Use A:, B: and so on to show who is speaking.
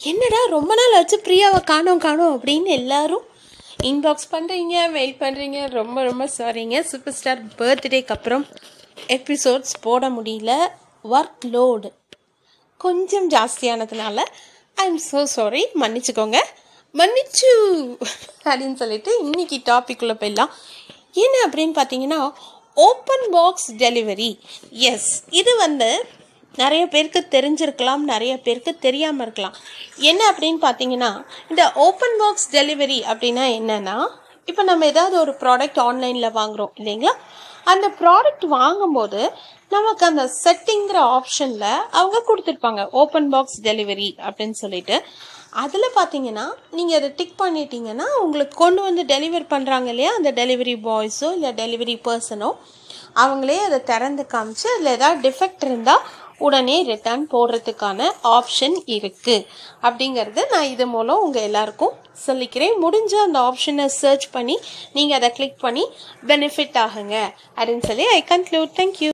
A: என்னடா ரொம்ப நாள் ஆச்சு பிரியாவை காணோம் காணோம் அப்படின்னு எல்லாரும் இன்பாக்ஸ் பண்ணுறீங்க மெயில் பண்ணுறீங்க ரொம்ப ரொம்ப சாரிங்க சூப்பர் ஸ்டார் பர்த்டேக்கு அப்புறம் எபிசோட்ஸ் போட முடியல. ஒர்க் லோடு கொஞ்சம் ஜாஸ்தியானதுனால ஐ எம் ஸோ சாரி மன்னிச்சுக்கோங்க. மன்னிச்சு அப்படின்னு சொல்லிட்டு இன்னைக்கு டாப்பிக்குள்ளே போயிடலாம். என்ன அப்படின்னு பார்த்தீங்கன்னா ஓப்பன் பாக்ஸ் டெலிவரி எஸ் இது வந்து நிறைய பேருக்கு தெரிஞ்சிருக்கலாம் நிறைய பேருக்கு தெரியாமல் இருக்கலாம். என்ன அப்படின்னு பார்த்தீங்கன்னா இந்த ஓப்பன் பாக்ஸ் டெலிவரி அப்படின்னா என்னென்னா இப்போ நம்ம ஏதாவது ஒரு ப்ராடக்ட் ஆன்லைனில் வாங்குகிறோம் இல்லைங்களா? அந்த ப்ராடக்ட் வாங்கும்போது நமக்கு அந்த செட்டிங்கிற ஆப்ஷனில் அவங்க கொடுத்துருப்பாங்க ஓப்பன் பாக்ஸ் டெலிவரி அப்படின்னு சொல்லிட்டு. அதில் பார்த்தீங்கன்னா நீங்கள் அதை டிக் பண்ணிட்டீங்கன்னா உங்களுக்கு கொண்டு வந்து டெலிவர் பண்ணுறாங்க இல்லையா? அந்த டெலிவரி பாய்ஸோ இல்லை டெலிவரி பர்சனோ அவங்களே அதை திறந்து காமிச்சு அதில் ஏதாவது டிஃபெக்ட் இருந்தால் உடனே ரிட்டர்ன் போடுறதுக்கான ஆப்ஷன் இருக்குது அப்படிங்கிறத நான் இது மூலம் உங்கள் எல்லாருக்கும் சொல்லிக்கிறேன். முடிஞ்ச அந்த ஆப்ஷனை சர்ச் பண்ணி நீங்கள் அதை கிளிக் பண்ணி பெனிஃபிட் ஆகுங்க. அப்படின்னு சொல்லி ஐ கன்க்ளூட் தேங்க்யூ